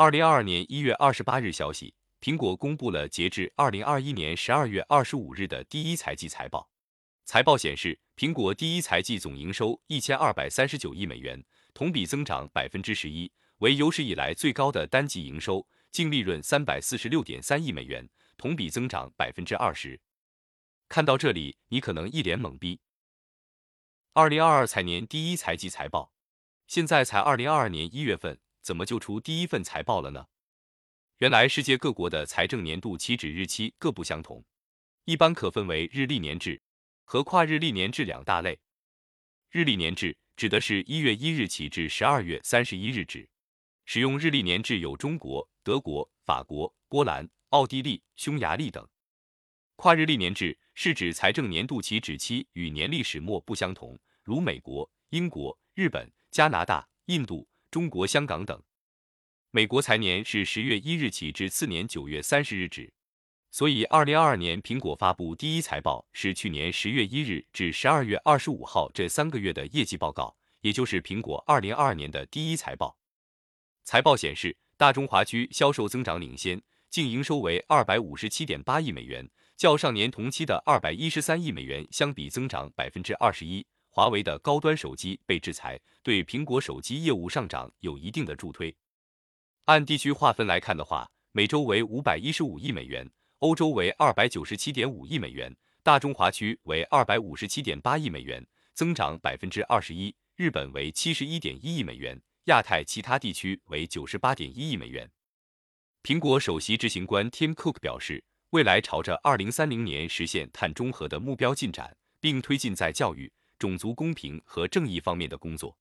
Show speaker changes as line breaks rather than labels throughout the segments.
二零二二年一月二十八日消息，苹果公布了截至二零二一年十二月二十五日的第一财季财报。财报显示，苹果第一财季总营收一千二百三十九亿美元，同比增长百分之十一，为有史以来最高的单季营收。净利润三百四十六点三亿美元，同比增长百分之二十。看到这里，你可能一脸懵逼。二零二二财年第一财季财报，现在才二零二二年一月份。怎么就出第一份财报了呢？原来世界各国的财政年度起止日期各不相同，一般可分为日历年制和跨日历年制两大类。日历年制指的是一月一日起至十二月三十一日止，使用日历年制有中国、德国、法国、波兰、奥地利、匈牙利等。跨日历年制是指财政年度起止期与年历始末不相同，如美国、英国、日本、加拿大、印度。中国香港等，美国财年是十月一日起至次年九月三十日止，所以二零二二年苹果发布第一财报是去年十月一日至十二月二十五号这三个月的业绩报告，也就是苹果二零二二年的第一财报。财报显示，大中华区销售增长领先，净营收为二百五十七点八亿美元，较上年同期的二百一十三亿美元相比增长百分之二十一。华为的高端手机被制裁，对苹果手机业务上涨有一定的助推。按地区划分来看的话，美洲为五百一十五亿美元，欧洲为二百九十七点五亿美元，大中华区为二百五十七点八亿美元，增长百分之二十一。日本为七十一点一亿美元，亚太其他地区为九十八点一亿美元。苹果首席执行官 Tim Cook 表示，未来朝着二零三零年实现碳中和的目标进展，并推进在教育。种族公平和正义方面的工作。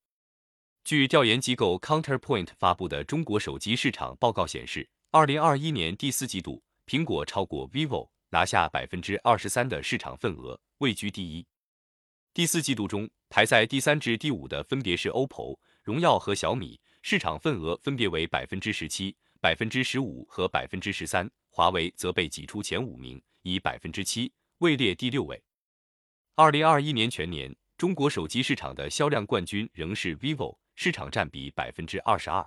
据调研机构 Counterpoint 发布的中国手机市场报告显示，二零二一年第四季度，苹果超过 vivo，拿下百分之二十三的市场份额，位居第一。第四季度中，排在第三至第五的分别是 OPPO、荣耀和小米，市场份额分别为百分之十七、百分之十五和百分之十三。华为则被挤出前五名，以百分之七位列第六位。二零二一年全年。中国手机市场的销量冠军仍是 vivo，市场占比百分之二十二。